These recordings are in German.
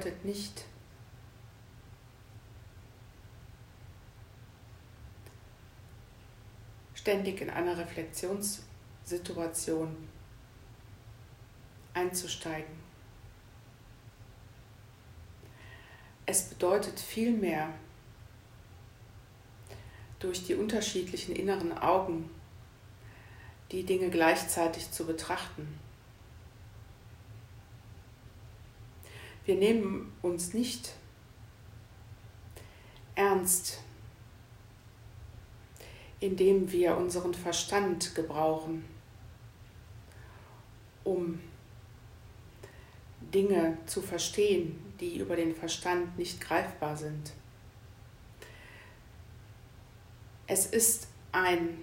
bedeutet nicht, ständig in einer Reflexionssituation einzusteigen. Es bedeutet vielmehr, durch die unterschiedlichen inneren Augen die Dinge gleichzeitig zu betrachten. Wir nehmen uns nicht ernst, indem wir unseren Verstand gebrauchen, um Dinge zu verstehen, die über den Verstand nicht greifbar sind. Es ist ein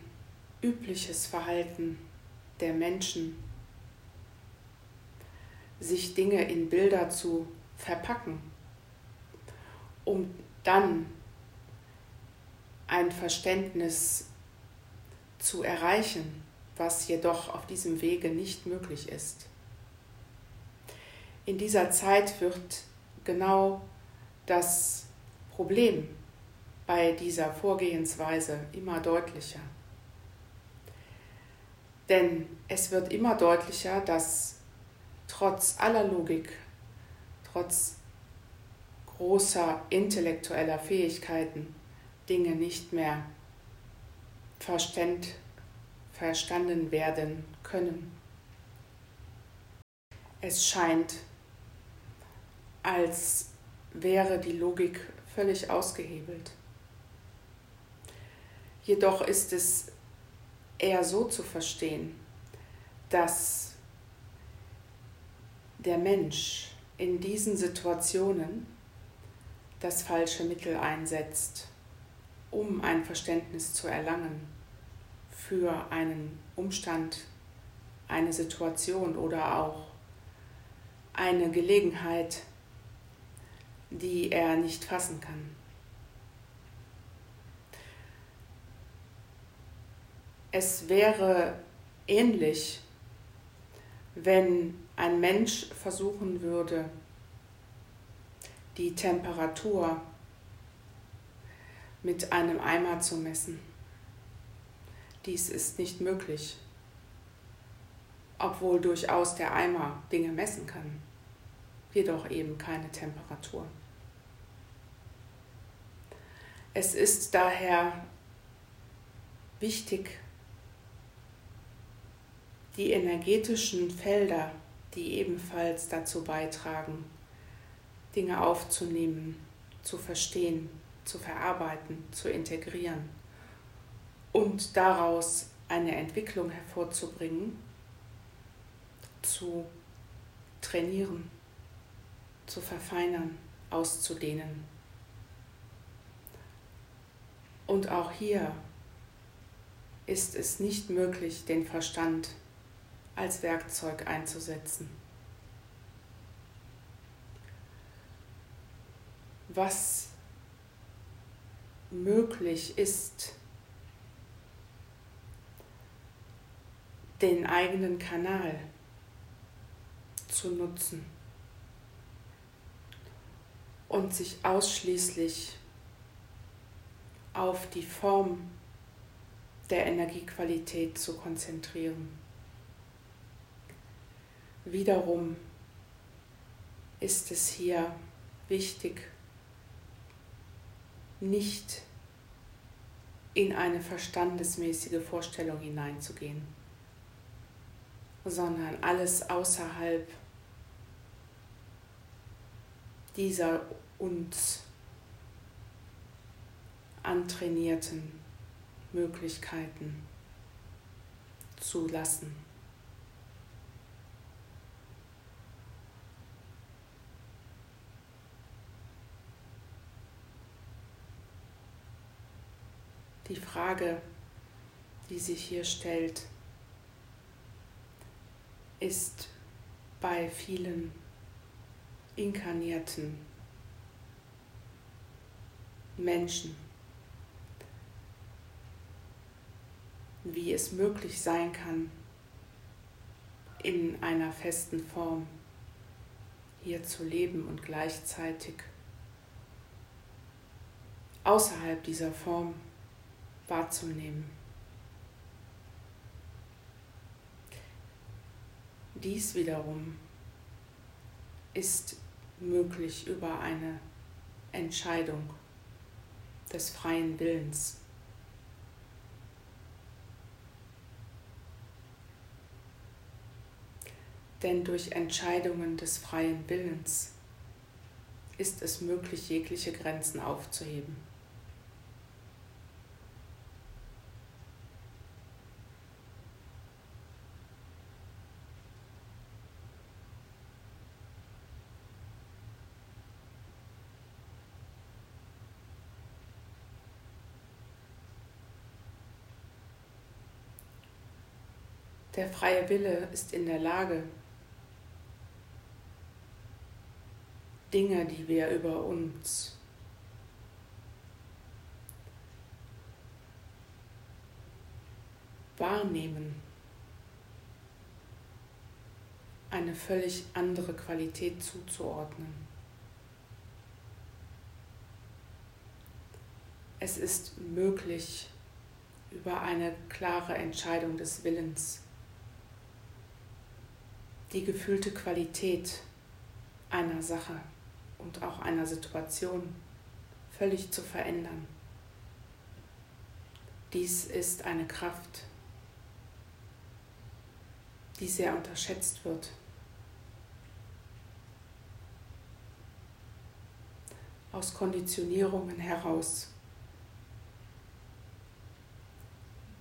übliches Verhalten der Menschen, sich Dinge in Bilder zu verpacken, um dann ein Verständnis zu erreichen, was jedoch auf diesem Wege nicht möglich ist. In dieser Zeit wird genau das Problem bei dieser Vorgehensweise immer deutlicher. Denn es wird immer deutlicher, dass trotz aller Logik, trotz großer intellektueller Fähigkeiten Dinge nicht mehr verständ, verstanden werden können. Es scheint, als wäre die Logik völlig ausgehebelt. Jedoch ist es eher so zu verstehen, dass der Mensch in diesen Situationen das falsche Mittel einsetzt, um ein Verständnis zu erlangen für einen Umstand, eine Situation oder auch eine Gelegenheit, die er nicht fassen kann. Es wäre ähnlich, wenn ein Mensch versuchen würde, die Temperatur mit einem Eimer zu messen. Dies ist nicht möglich, obwohl durchaus der Eimer Dinge messen kann, jedoch eben keine Temperatur. Es ist daher wichtig, die energetischen Felder, die ebenfalls dazu beitragen, Dinge aufzunehmen, zu verstehen, zu verarbeiten, zu integrieren und daraus eine Entwicklung hervorzubringen, zu trainieren, zu verfeinern, auszudehnen. Und auch hier ist es nicht möglich, den Verstand als Werkzeug einzusetzen. Was möglich ist, den eigenen Kanal zu nutzen und sich ausschließlich auf die Form der Energiequalität zu konzentrieren. Wiederum ist es hier wichtig, nicht in eine verstandesmäßige Vorstellung hineinzugehen, sondern alles außerhalb dieser uns antrainierten Möglichkeiten zu die Frage, die sich hier stellt, ist bei vielen inkarnierten Menschen, wie es möglich sein kann, in einer festen Form hier zu leben und gleichzeitig außerhalb dieser Form wahrzunehmen. Dies wiederum ist möglich über eine Entscheidung des freien Willens. Denn durch Entscheidungen des freien Willens ist es möglich, jegliche Grenzen aufzuheben. Der freie Wille ist in der Lage, Dinge, die wir über uns wahrnehmen, eine völlig andere Qualität zuzuordnen. Es ist möglich, über eine klare Entscheidung des Willens die gefühlte Qualität einer Sache und auch einer Situation völlig zu verändern. Dies ist eine Kraft, die sehr unterschätzt wird. Aus Konditionierungen heraus,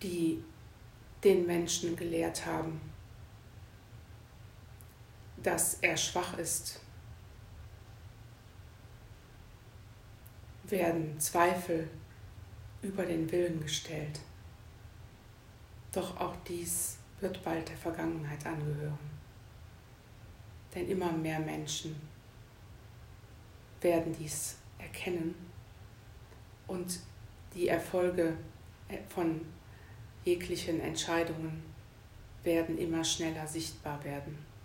die den Menschen gelehrt haben, dass er schwach ist, werden Zweifel über den Willen gestellt. Doch auch dies wird bald der Vergangenheit angehören. Denn immer mehr Menschen werden dies erkennen und die Erfolge von jeglichen Entscheidungen werden immer schneller sichtbar werden.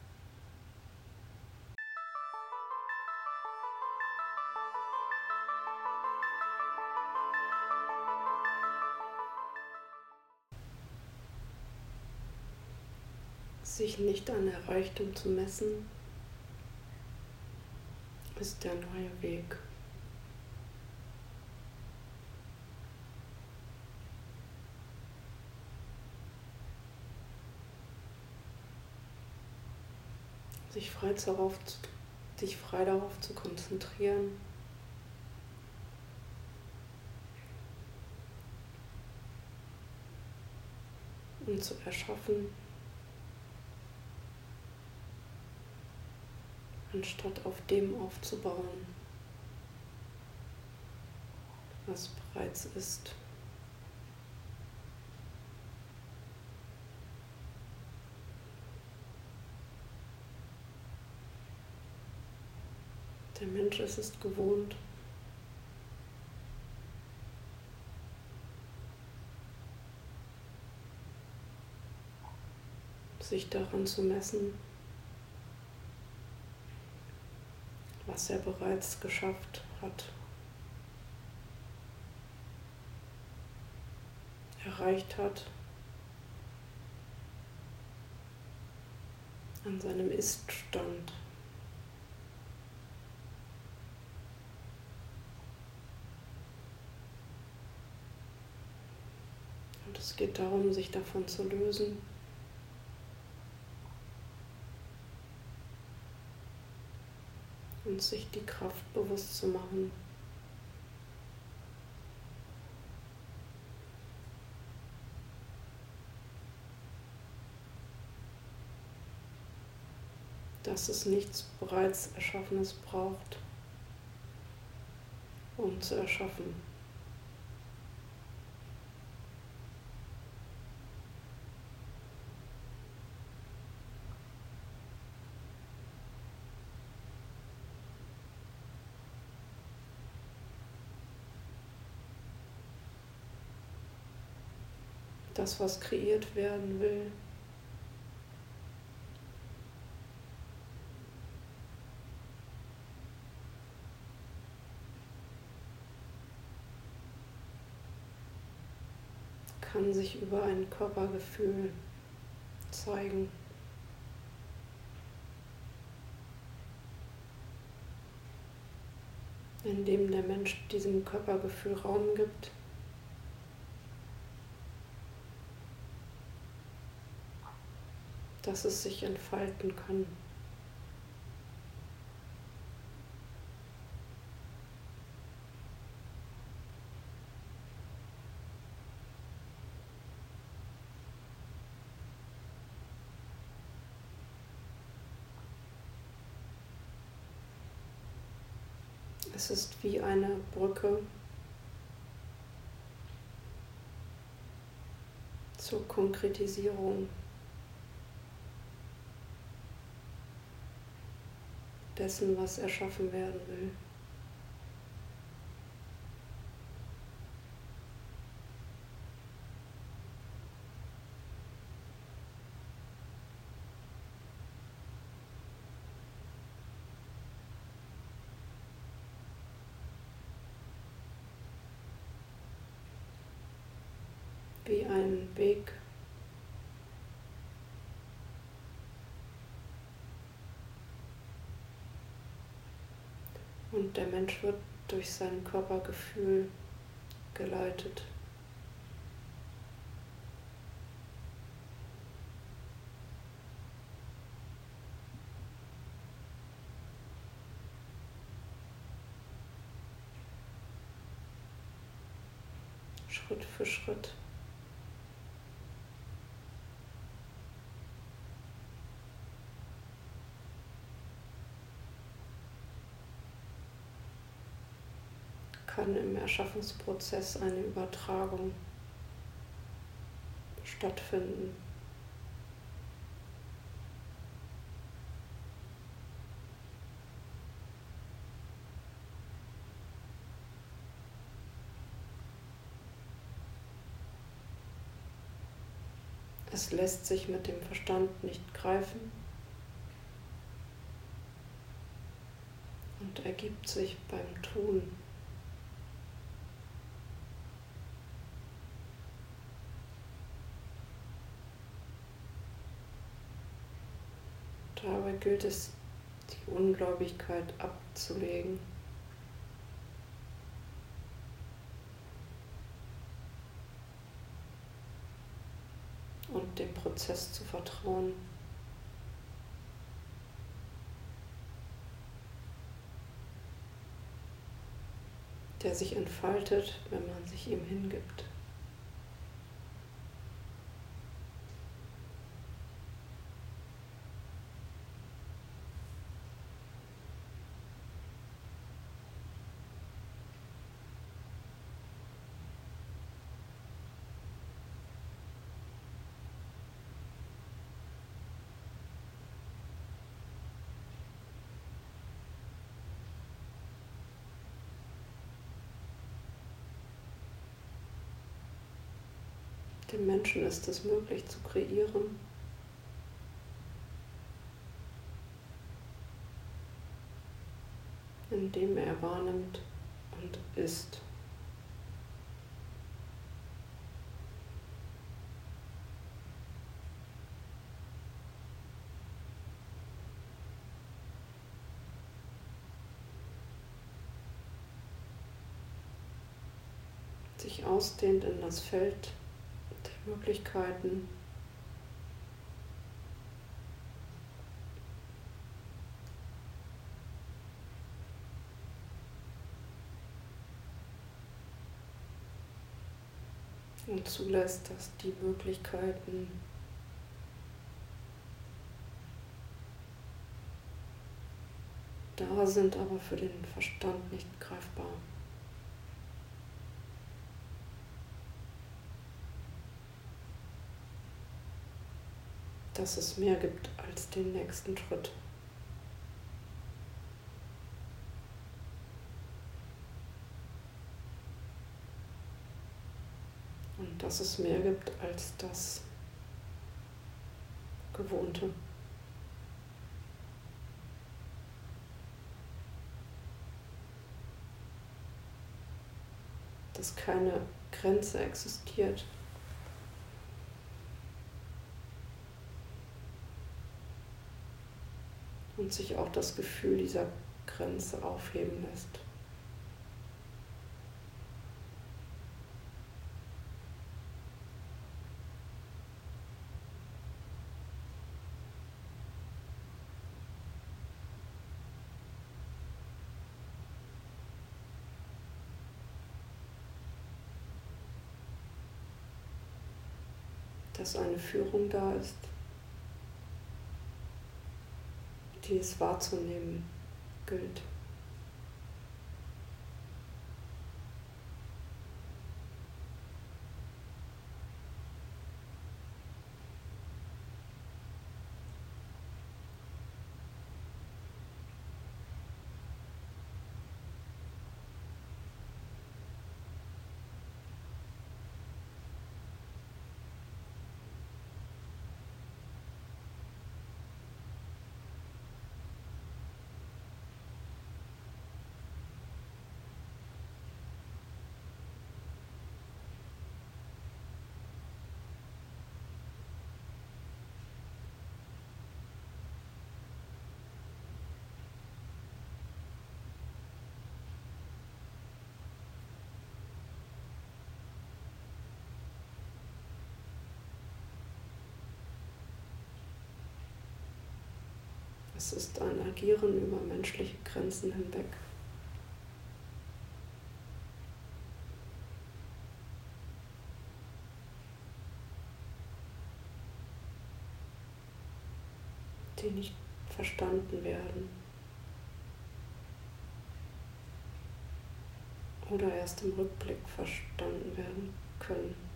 Nicht an der Reichtum zu messen, ist der neue Weg. Sich frei darauf, sich frei darauf zu konzentrieren. Und zu erschaffen, anstatt auf dem aufzubauen, was bereits ist. Der Mensch ist es gewohnt, sich daran zu messen, was er bereits geschafft hat, erreicht hat, an seinem Iststand. Und es geht darum, sich davon zu lösen. Sich die Kraft bewusst zu machen. dass es nichts bereits Erschaffenes braucht, um zu erschaffen. das, was kreiert werden will. kann sich über ein Körpergefühl zeigen. indem der Mensch diesem Körpergefühl Raum gibt. Dass es sich entfalten kann. Es ist wie eine Brücke zur Konkretisierung dessen, was erschaffen werden will. wie ein Weg Und der Mensch wird durch sein Körpergefühl geleitet. Schritt für Schritt. Kann im Erschaffungsprozess eine Übertragung stattfinden. Es lässt sich mit dem Verstand nicht greifen und ergibt sich beim Tun. Dabei gilt es, die Ungläubigkeit abzulegen. Und dem Prozess zu vertrauen. der sich entfaltet, wenn man sich ihm hingibt. Dem Menschen ist es möglich zu kreieren. indem er wahrnimmt und ist. sich ausdehnt in das Feld Möglichkeiten. Und zulässt, dass die Möglichkeiten da sind, aber für den Verstand nicht greifbar. Dass es mehr gibt als den nächsten Schritt. Und dass es mehr gibt als das Gewohnte. Dass keine Grenze existiert Und sich auch das Gefühl dieser Grenze aufheben lässt. dass eine Führung da ist, die es wahrzunehmen gilt. Es ist ein Agieren über menschliche Grenzen hinweg. die nicht verstanden werden oder erst im Rückblick verstanden werden können.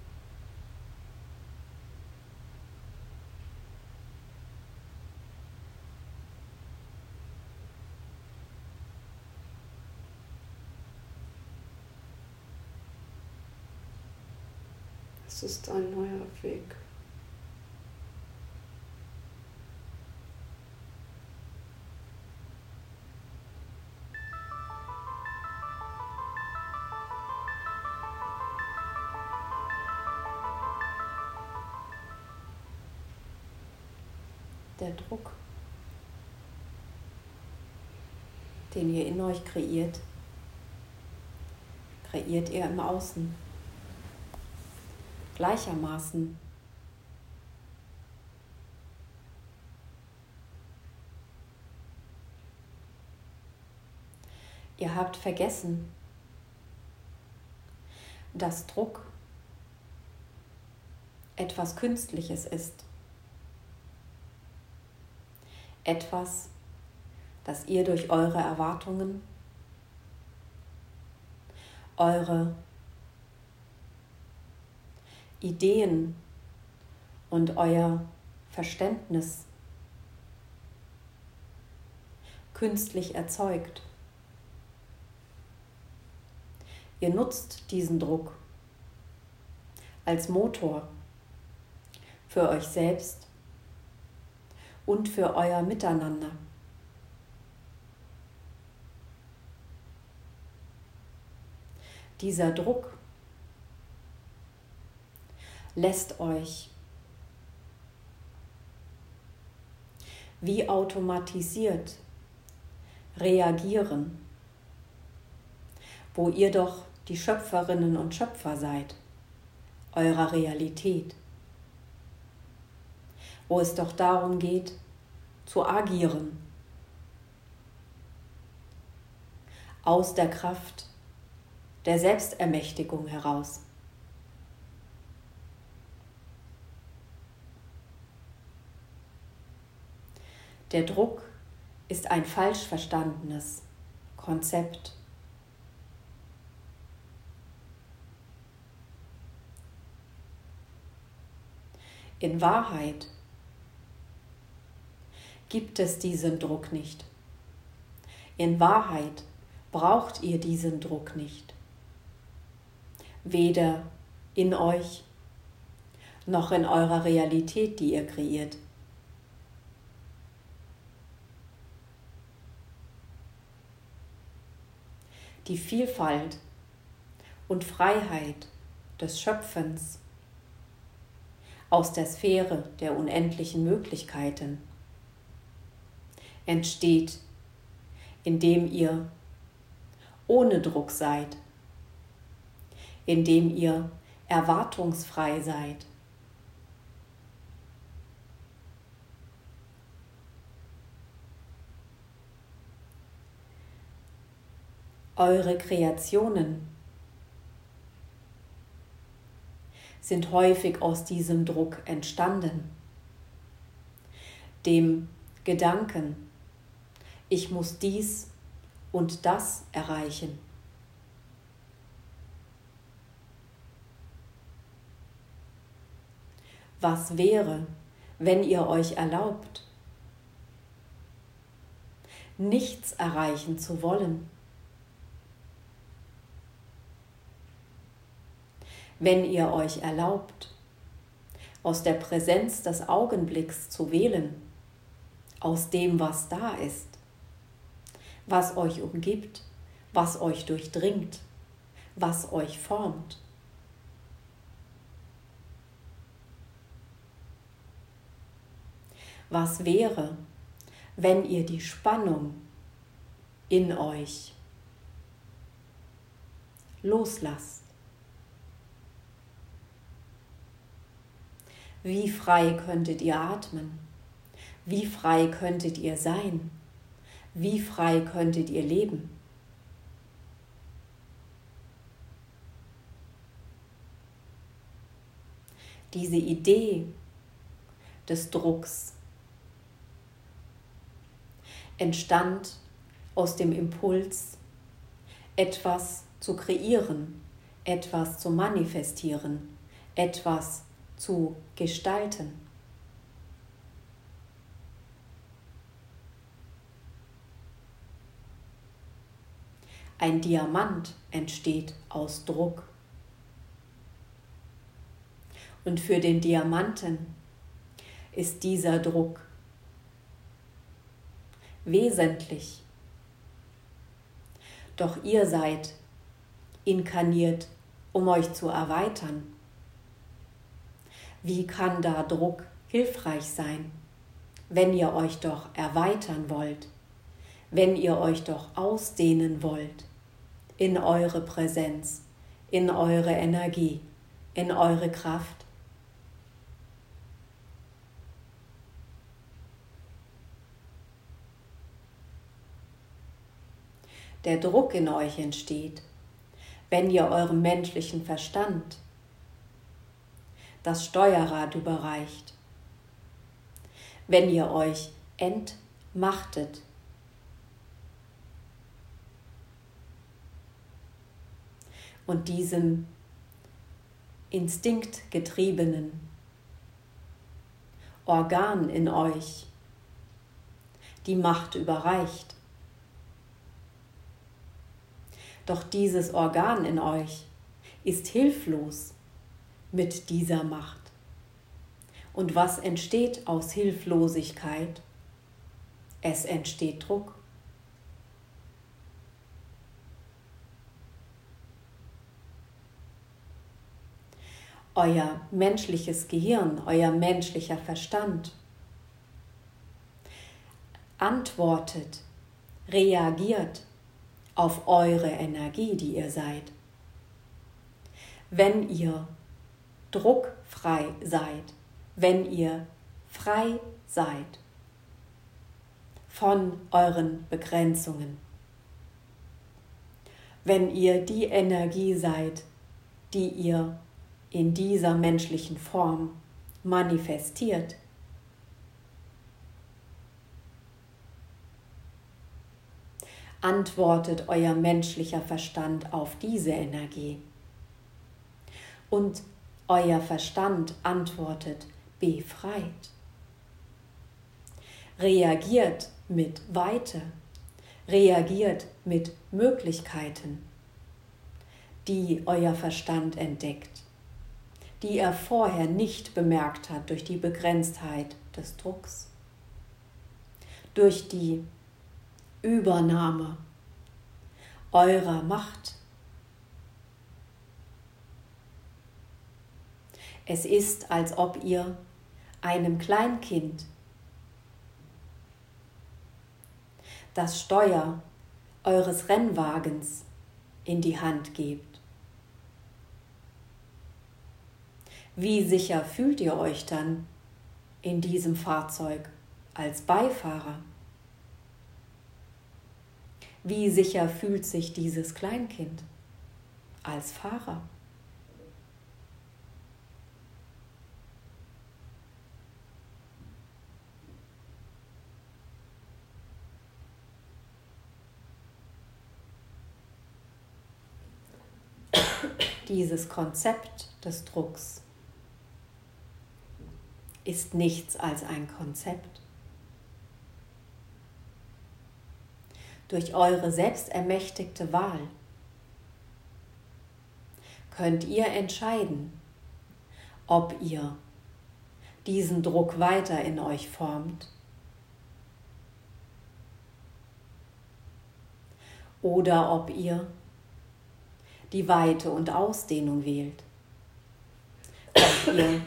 Ist ein neuer Weg. Der Druck, den ihr in euch kreiert, kreiert ihr im Außen gleichermaßen. Ihr habt vergessen, dass Druck etwas Künstliches ist. Etwas, das ihr durch eure Erwartungen, eure Ideen und euer Verständnis künstlich erzeugt. Ihr nutzt diesen Druck als Motor für euch selbst und für euer Miteinander. Dieser Druck lässt euch wie automatisiert reagieren, wo ihr doch die Schöpferinnen und Schöpfer seid eurer Realität, wo es doch darum geht, zu agieren, aus der Kraft der Selbstermächtigung heraus. Der Druck ist ein falsch verstandenes Konzept. In Wahrheit gibt es diesen Druck nicht. In Wahrheit braucht ihr diesen Druck nicht. Weder in euch noch in eurer Realität, die ihr kreiert. Die Vielfalt und Freiheit des Schöpfens aus der Sphäre der unendlichen Möglichkeiten entsteht, indem ihr ohne Druck seid, indem ihr erwartungsfrei seid. Eure Kreationen sind häufig aus diesem Druck entstanden, dem Gedanken, ich muss dies und das erreichen. Was wäre, wenn ihr euch erlaubt, nichts erreichen zu wollen? Wenn ihr euch erlaubt, aus der Präsenz des Augenblicks zu wählen, aus dem, was da ist, was euch umgibt, was euch durchdringt, was euch formt. Was wäre, wenn ihr die Spannung in euch loslasst? Wie frei könntet ihr atmen? Wie frei könntet ihr sein? Wie frei könntet ihr leben? Diese Idee des Drucks entstand aus dem Impuls, etwas zu kreieren, etwas zu manifestieren, etwas zu gestalten. Ein Diamant entsteht aus Druck. Und für den Diamanten ist dieser Druck wesentlich. Doch ihr seid inkarniert, um euch zu erweitern. Wie kann da Druck hilfreich sein, wenn ihr euch doch erweitern wollt, wenn ihr euch doch ausdehnen wollt in eure Präsenz, in eure Energie, in eure Kraft? der Druck in euch entsteht, wenn ihr eurem menschlichen Verstand das Steuerrad überreicht, wenn ihr euch entmachtet. Und diesem instinktgetriebenen Organ in euch die Macht überreicht. Doch dieses Organ in euch ist hilflos mit dieser Macht. Und was entsteht aus Hilflosigkeit? Es entsteht Druck. Euer menschliches Gehirn, euer menschlicher Verstand antwortet, reagiert auf eure Energie, die ihr seid. Wenn ihr druckfrei seid, wenn ihr frei seid von euren Begrenzungen, wenn ihr die Energie seid, die ihr in dieser menschlichen Form manifestiert, antwortet euer menschlicher Verstand auf diese Energie. Und euer Verstand antwortet befreit. Reagiert mit Weite, reagiert mit Möglichkeiten, die euer Verstand entdeckt, die er vorher nicht bemerkt hat durch die Begrenztheit des Drucks, durch die Übernahme eurer Macht. Es ist, als ob ihr einem Kleinkind das Steuer eures Rennwagens in die Hand gebt. Wie sicher fühlt ihr euch dann in diesem Fahrzeug als Beifahrer? Wie sicher fühlt sich dieses Kleinkind als Fahrer? Dieses Konzept des Drucks ist nichts als ein Konzept. Durch eure selbstermächtigte Wahl könnt ihr entscheiden, ob ihr diesen Druck weiter in euch formt oder ob ihr die Weite und Ausdehnung wählt. Ob ihr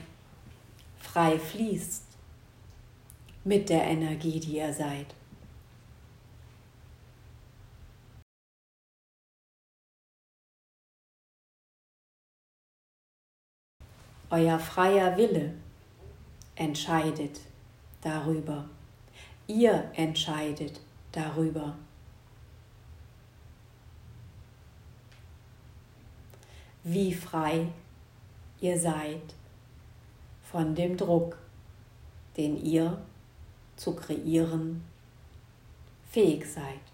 frei fließt mit der Energie, die ihr seid. Euer freier Wille entscheidet darüber. Ihr entscheidet darüber. Wie frei ihr seid von dem Druck, den ihr zu kreieren fähig seid.